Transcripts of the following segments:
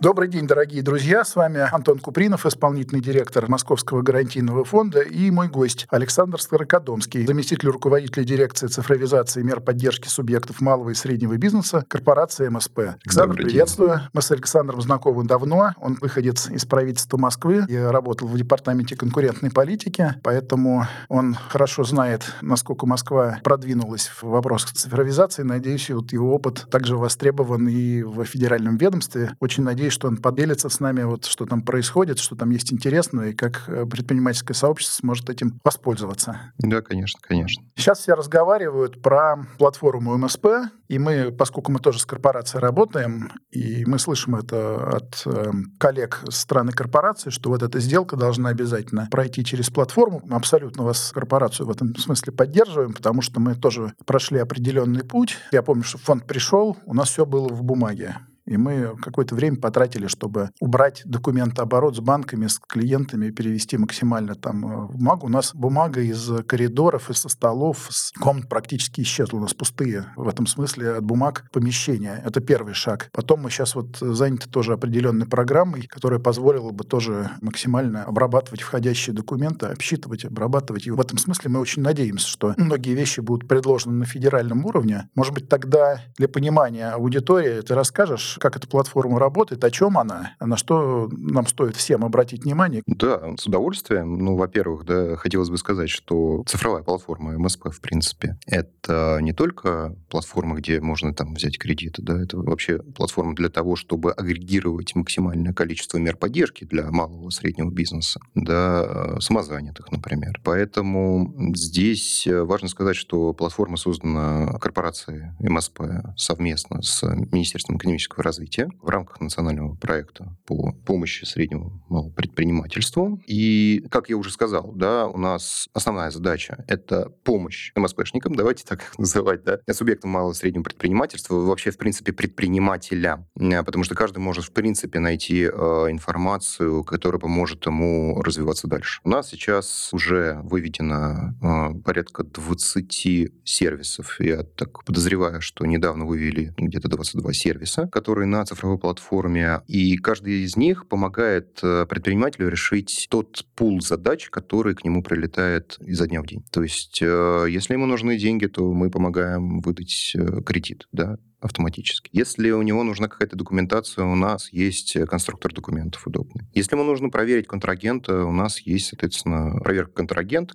Добрый день, дорогие друзья. С вами Антон Купринов, исполнительный директор Московского гарантийного фонда и мой гость Александр Старокодомский, заместитель руководителя дирекции цифровизации мер поддержки субъектов малого и среднего бизнеса корпорации МСП. Александр, Добрый приветствую. День. Мы с Александром знакомы давно. Он выходец из правительства Москвы и работал в департаменте конкурентной политики, поэтому он хорошо знает, насколько Москва продвинулась в вопросах цифровизации. Надеюсь, вот его опыт также востребован и в федеральном ведомстве. Очень надеюсь, надеюсь, что он поделится с нами, вот, что там происходит, что там есть интересного, и как э, предпринимательское сообщество сможет этим воспользоваться. Да, конечно, конечно. Сейчас все разговаривают про платформу МСП, и мы, поскольку мы тоже с корпорацией работаем, и мы слышим это от э, коллег страны корпорации, что вот эта сделка должна обязательно пройти через платформу. Мы абсолютно вас, корпорацию, в этом смысле поддерживаем, потому что мы тоже прошли определенный путь. Я помню, что фонд пришел, у нас все было в бумаге. И мы какое-то время потратили, чтобы убрать документооборот с банками, с клиентами, перевести максимально там э, бумагу. У нас бумага из коридоров, из столов, с комнат практически исчезла. У нас пустые в этом смысле от бумаг помещения. Это первый шаг. Потом мы сейчас вот заняты тоже определенной программой, которая позволила бы тоже максимально обрабатывать входящие документы, обсчитывать, обрабатывать. И в этом смысле мы очень надеемся, что многие вещи будут предложены на федеральном уровне. Может быть, тогда для понимания аудитории ты расскажешь, как эта платформа работает, о чем она, на что нам стоит всем обратить внимание. Да, с удовольствием. Ну, во-первых, да, хотелось бы сказать, что цифровая платформа МСП, в принципе, это не только платформа, где можно там взять кредиты, да, это вообще платформа для того, чтобы агрегировать максимальное количество мер поддержки для малого и среднего бизнеса, да, самозанятых, например. Поэтому здесь важно сказать, что платформа создана корпорацией МСП совместно с Министерством экономического развития в рамках национального проекта по помощи среднему малому предпринимательству. И, как я уже сказал, да, у нас основная задача – это помощь МСПшникам, давайте так называть, да, субъектам малого и среднего предпринимательства, вообще, в принципе, предпринимателям, потому что каждый может, в принципе, найти э, информацию, которая поможет ему развиваться дальше. У нас сейчас уже выведено э, порядка 20 сервисов. Я так подозреваю, что недавно вывели где-то 22 сервиса, которые которые на цифровой платформе, и каждый из них помогает э, предпринимателю решить тот пул задач, который к нему прилетает изо дня в день. То есть, э, если ему нужны деньги, то мы помогаем выдать э, кредит, да, автоматически. Если у него нужна какая-то документация, у нас есть конструктор документов удобный. Если ему нужно проверить контрагента, у нас есть, соответственно, проверка контрагента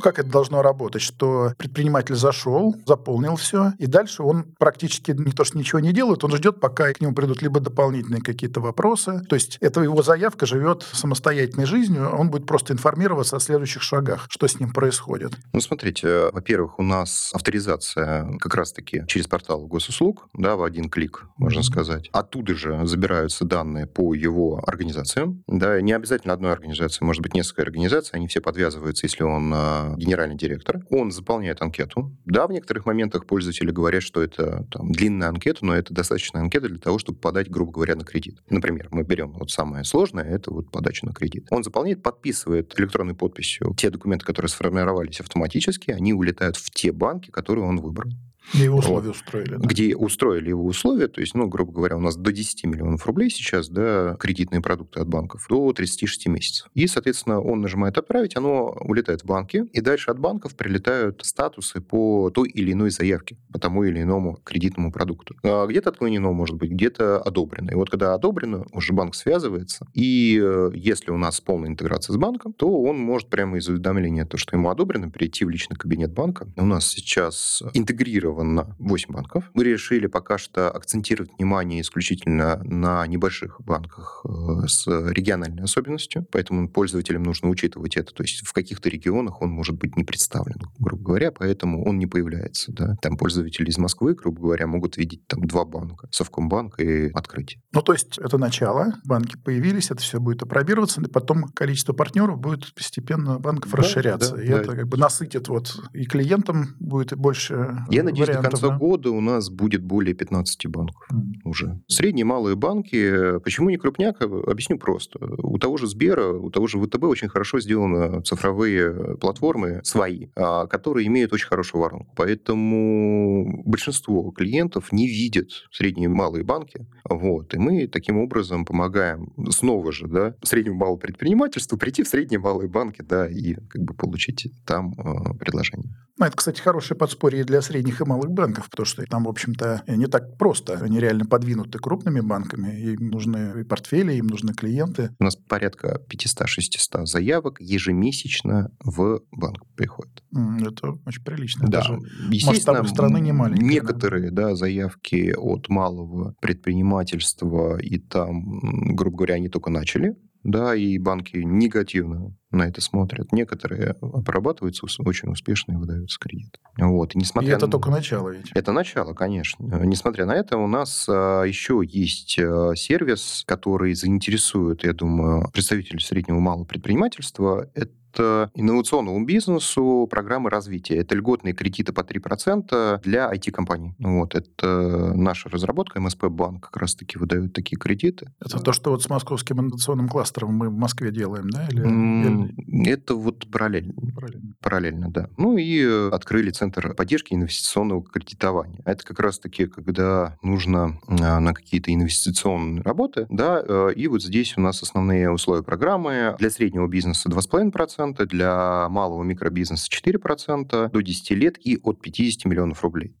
как это должно работать, что предприниматель зашел, заполнил все, и дальше он практически не то, что ничего не делает, он ждет, пока к нему придут либо дополнительные какие-то вопросы. То есть это его заявка живет самостоятельной жизнью, он будет просто информироваться о следующих шагах, что с ним происходит. Ну, смотрите, во-первых, у нас авторизация как раз-таки через портал госуслуг, да, в один клик, можно mm-hmm. сказать. Оттуда же забираются данные по его организациям. Да, не обязательно одной организации, может быть, несколько организаций, они все подвязываются, если он генеральный директор. Он заполняет анкету. Да, в некоторых моментах пользователи говорят, что это там, длинная анкета, но это достаточная анкета для того, чтобы подать, грубо говоря, на кредит. Например, мы берем вот самое сложное, это вот подача на кредит. Он заполняет, подписывает электронной подписью те документы, которые сформировались автоматически, они улетают в те банки, которые он выбрал. Где его условия вот. устроили. Да? Где устроили его условия, то есть, ну, грубо говоря, у нас до 10 миллионов рублей сейчас, да, кредитные продукты от банков, до 36 месяцев. И, соответственно, он нажимает «Отправить», оно улетает в банки, и дальше от банков прилетают статусы по той или иной заявке, по тому или иному кредитному продукту. А где-то отклонено, может быть, где-то одобрено. И вот когда одобрено, уже банк связывается, и э, если у нас полная интеграция с банком, то он может прямо из уведомления, то, что ему одобрено, перейти в личный кабинет банка. У нас сейчас интегрировано зарегистрировано 8 банков. Мы решили пока что акцентировать внимание исключительно на небольших банках э, с региональной особенностью, поэтому пользователям нужно учитывать это. То есть в каких-то регионах он может быть не представлен, грубо говоря, поэтому он не появляется. Да? Там пользователи из Москвы, грубо говоря, могут видеть там два банка, Совкомбанк и Открытие. Ну, то есть это начало, банки появились, это все будет опробироваться, и потом количество партнеров будет постепенно банков да, расширяться. Да, и да. это как бы насытит вот и клиентам будет больше Я надеюсь, до конца да? года у нас будет более 15 банков mm. уже. Средние малые банки, почему не крупняк, объясню просто. У того же Сбера, у того же ВТБ очень хорошо сделаны цифровые платформы свои, а, которые имеют очень хорошую воронку. Поэтому большинство клиентов не видят средние малые банки. Вот. И мы таким образом помогаем снова же да, среднему малому предпринимательству прийти в средние малые банки да, и как бы получить там э, предложение. Ну, это, кстати, хорошее подспорье для средних и малых банков, потому что там, в общем-то, не так просто. Они реально подвинуты крупными банками. Им нужны и портфели, им нужны клиенты. У нас порядка 500-600 заявок ежемесячно в банк приходит. Это очень прилично. Да. Даже Естественно, страны не маленькие. Некоторые да. Да, заявки от малого предпринимательства, и там, грубо говоря, они только начали, да, и банки негативно на это смотрят. Некоторые обрабатываются очень успешно и выдаются кредит. Вот. И, несмотря и это на... только начало ведь. Это начало, конечно. Несмотря на это, у нас а, еще есть а, сервис, который заинтересует, я думаю, представителей среднего и малого предпринимательства. Это это инновационному бизнесу программы развития. Это льготные кредиты по 3% для IT-компаний. Вот, это наша разработка, МСП Банк как раз-таки выдают такие кредиты. Это то, что вот с московским инновационным кластером мы в Москве делаем, да? Или, или... Это вот параллельно. Параллельно. Параллельно, да. Ну и открыли центр поддержки инвестиционного кредитования. Это как раз-таки, когда нужно а, на какие-то инвестиционные работы, да, э, и вот здесь у нас основные условия программы. Для среднего бизнеса 2,5%, 4%, для малого микробизнеса 4%, до 10 лет и от 50 миллионов рублей.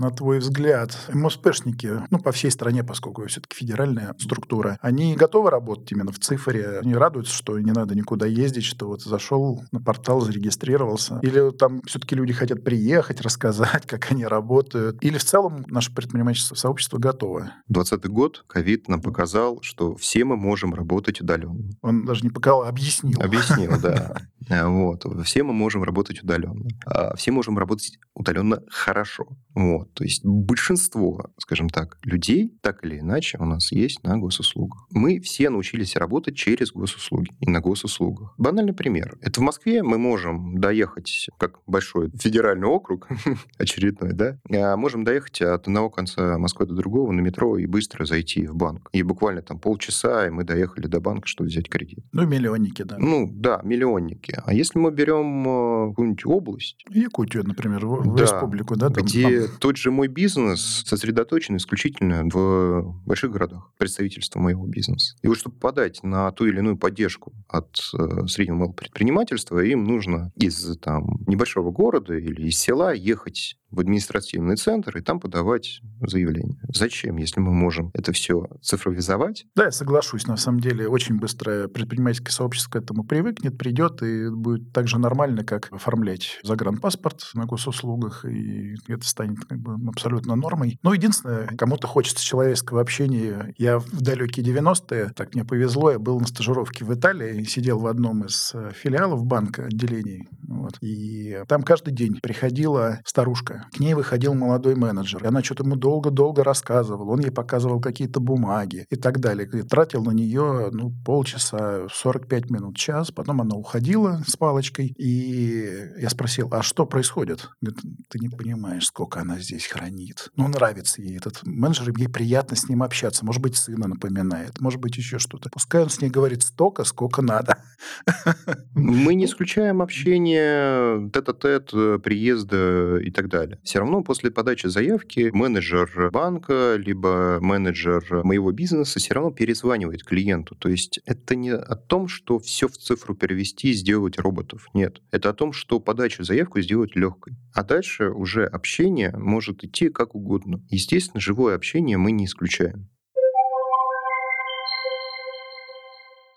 На твой взгляд, МОСПшники, ну, по всей стране, поскольку все-таки федеральная структура, они готовы работать именно в цифре? Они радуются, что не надо никуда ездить, что вот зашел на портал, зарегистрировался? Или там все-таки люди хотят приехать, рассказать, как они работают? Или в целом наше предпринимательство, сообщество готово? 20 год ковид нам показал, что все мы можем работать удаленно. Он даже не показал, а объяснил. Объяснил, да. Вот. Все мы можем работать удаленно. А все можем работать удаленно хорошо. Вот. То есть большинство, скажем так, людей так или иначе у нас есть на госуслугах. Мы все научились работать через госуслуги и на госуслугах. Банальный пример. Это в Москве мы можем доехать, как большой федеральный округ, очередной, да, а можем доехать от одного конца Москвы до другого на метро и быстро зайти в банк. И буквально там полчаса, и мы доехали до банка, чтобы взять кредит. Ну, миллионники, да. Ну, да, миллионники. А если мы берем э, какую-нибудь область... Якутию, например, в, да, республику, да? Там, где там... тот же мой бизнес сосредоточен исключительно в больших городах, представительство моего бизнеса. И вот чтобы подать на ту или иную поддержку от э, среднего предпринимательства, им нужно из там, небольшого города или из села ехать в административный центр и там подавать заявление. Зачем, если мы можем это все цифровизовать? Да, я соглашусь. На самом деле, очень быстро предпринимательское сообщество к этому привыкнет, придет, и будет так же нормально, как оформлять загранпаспорт на госуслугах, и это станет как бы абсолютно нормой. Но единственное, кому-то хочется человеческого общения. Я в далекие 90-е, так мне повезло, я был на стажировке в Италии, сидел в одном из э, филиалов банка, отделений. Вот, и там каждый день приходила старушка к ней выходил молодой менеджер, и она что-то ему долго-долго рассказывала, он ей показывал какие-то бумаги и так далее. И тратил на нее ну, полчаса, 45 минут, час, потом она уходила с палочкой, и я спросил, а что происходит? Говорит, ты не понимаешь, сколько она здесь хранит. Ну, нравится ей этот менеджер, ей приятно с ним общаться, может быть, сына напоминает, может быть, еще что-то. Пускай он с ней говорит столько, сколько надо. Мы не исключаем общение тет-а-тет, приезда и так далее. Все равно после подачи заявки менеджер банка, либо менеджер моего бизнеса все равно перезванивает клиенту. То есть это не о том, что все в цифру перевести и сделать роботов. Нет. Это о том, что подачу заявку сделать легкой. А дальше уже общение может идти как угодно. Естественно, живое общение мы не исключаем.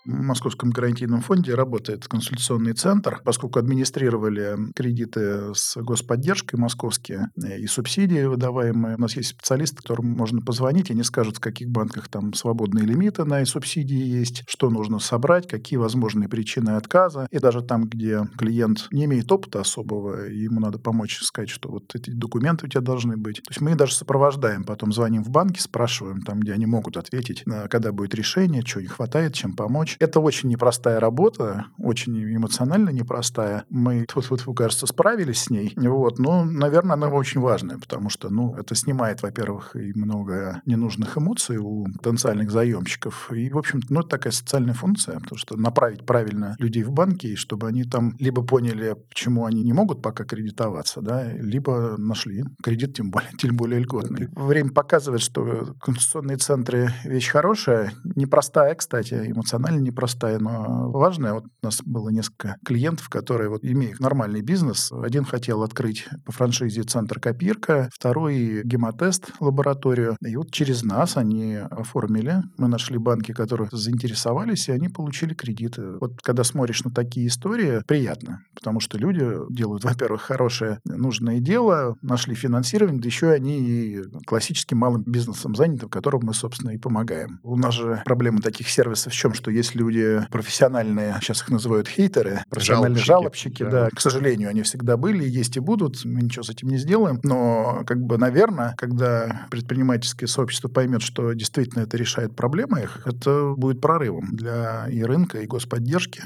Московском гарантийном фонде работает консультационный центр, поскольку администрировали кредиты с господдержкой московские э, и субсидии выдаваемые. У нас есть специалисты, которым можно позвонить, они скажут, в каких банках там свободные лимиты на субсидии есть, что нужно собрать, какие возможные причины отказа. И даже там, где клиент не имеет опыта особого, ему надо помочь сказать, что вот эти документы у тебя должны быть. То есть мы даже сопровождаем, потом звоним в банки, спрашиваем там, где они могут ответить, когда будет решение, чего не хватает, чем помочь помочь. Это очень непростая работа, очень эмоционально непростая. Мы, вот, вот, кажется, справились с ней. Вот. Но, наверное, она очень важная, потому что, ну, это снимает, во-первых, и много ненужных эмоций у потенциальных заемщиков. И, в общем ну, это такая социальная функция, потому что направить правильно людей в банки, и чтобы они там либо поняли, почему они не могут пока кредитоваться, да, либо нашли кредит, тем более, тем более льготный. Время показывает, что конституционные центры вещь хорошая, непростая, кстати, эмоционально непростая, но важная. Вот у нас было несколько клиентов, которые, вот, имея нормальный бизнес, один хотел открыть по франшизе центр копирка, второй гемотест лабораторию. И вот через нас они оформили. Мы нашли банки, которые заинтересовались, и они получили кредиты. Вот когда смотришь на такие истории, приятно, потому что люди делают, во-первых, хорошее, нужное дело, нашли финансирование, да еще они и классическим малым бизнесом заняты, которым мы, собственно, и помогаем. У нас же проблема таких сервисов в чем, что есть люди профессиональные, сейчас их называют хейтеры, профессиональные жалобщики, жалобщики да. да. К сожалению, они всегда были, есть и будут, мы ничего с этим не сделаем. Но, как бы, наверное, когда предпринимательское сообщество поймет, что действительно это решает проблемы их, это будет прорывом для и рынка, и господдержки.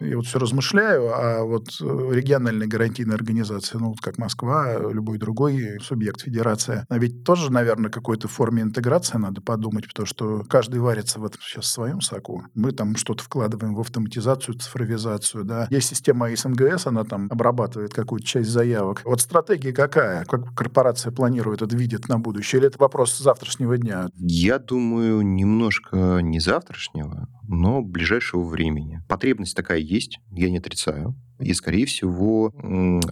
Я вот все размышляю, а вот э, региональные гарантийные организации, ну, вот как Москва, любой другой субъект, федерация, а ведь тоже, наверное, какой-то форме интеграции надо подумать, потому что каждый варится в этом сейчас в своем соку. Мы там что-то вкладываем в автоматизацию, цифровизацию, да. Есть система СНГС, она там обрабатывает какую-то часть заявок. Вот стратегия какая? Как корпорация планирует это, видит на будущее? Или это вопрос завтрашнего дня? Я думаю, немножко не завтрашнего, но ближайшего времени. Потребность такая есть, я не отрицаю. И, скорее всего,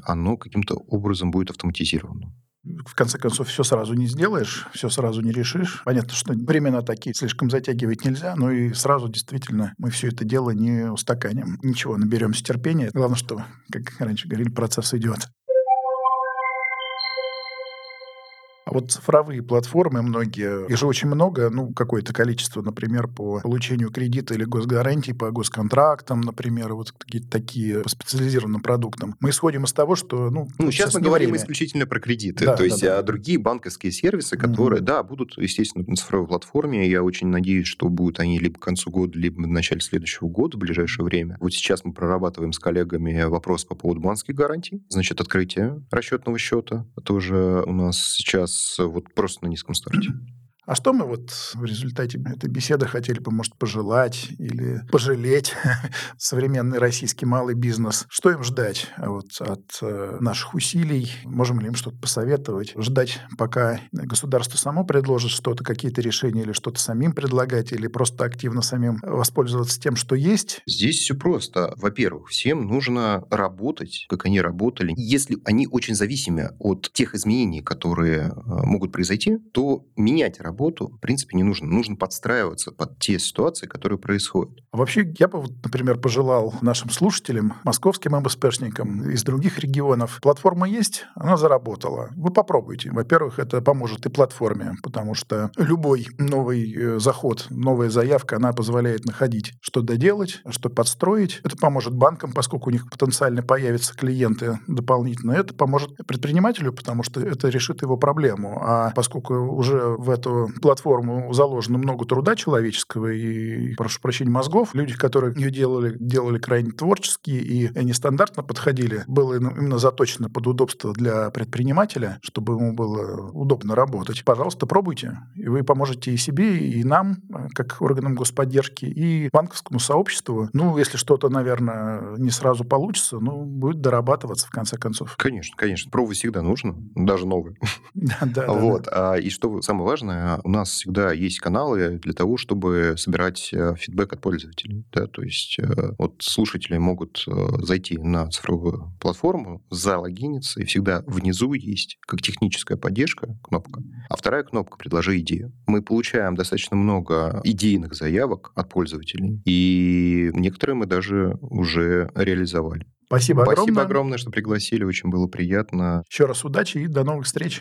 оно каким-то образом будет автоматизировано в конце концов, все сразу не сделаешь, все сразу не решишь. Понятно, что времена такие слишком затягивать нельзя, но и сразу действительно мы все это дело не устаканим. Ничего, наберемся терпения. Главное, что, как раньше говорили, процесс идет. А вот цифровые платформы многие, их же очень много, ну, какое-то количество, например, по получению кредита или госгарантии, по госконтрактам, например, вот какие-то такие по специализированным продуктам. Мы исходим из того, что, ну... Ну, сейчас мы говорим время. исключительно про кредиты, да, то есть да, да. другие банковские сервисы, которые, mm-hmm. да, будут, естественно, на цифровой платформе. Я очень надеюсь, что будут они либо к концу года, либо в начале следующего года, в ближайшее время. Вот сейчас мы прорабатываем с коллегами вопрос по поводу банковских гарантий. Значит, открытие расчетного счета тоже у нас сейчас вот просто на низком старте. А что мы вот в результате этой беседы хотели бы, может, пожелать или пожалеть современный российский малый бизнес? Что им ждать вот, от э, наших усилий? Можем ли им что-то посоветовать? Ждать, пока государство само предложит что-то, какие-то решения, или что-то самим предлагать, или просто активно самим воспользоваться тем, что есть? Здесь все просто. Во-первых, всем нужно работать, как они работали. Если они очень зависимы от тех изменений, которые э, могут произойти, то менять работу работу, в принципе, не нужно. Нужно подстраиваться под те ситуации, которые происходят. Вообще, я бы, например, пожелал нашим слушателям, московским МСПшникам из других регионов, платформа есть, она заработала. Вы попробуйте. Во-первых, это поможет и платформе, потому что любой новый э, заход, новая заявка, она позволяет находить, что доделать, что подстроить. Это поможет банкам, поскольку у них потенциально появятся клиенты дополнительно. Это поможет предпринимателю, потому что это решит его проблему. А поскольку уже в эту платформу заложено много труда человеческого и, прошу прощения, мозгов. Люди, которые ее делали, делали крайне творческие и нестандартно подходили. Было именно заточено под удобство для предпринимателя, чтобы ему было удобно работать. Пожалуйста, пробуйте. И вы поможете и себе, и нам, как органам господдержки, и банковскому сообществу. Ну, если что-то, наверное, не сразу получится, ну, будет дорабатываться в конце концов. Конечно, конечно. Пробовать всегда нужно, даже новые. Да, да. Вот. И что самое важное, важно, у нас всегда есть каналы для того, чтобы собирать э, фидбэк от пользователей. Да? То есть э, вот слушатели могут зайти на цифровую платформу, залогиниться, и всегда внизу есть как техническая поддержка кнопка, а вторая кнопка «Предложи идею». Мы получаем достаточно много идейных заявок от пользователей, и некоторые мы даже уже реализовали. Спасибо огромное. Спасибо огромное, что пригласили, очень было приятно. Еще раз удачи и до новых встреч.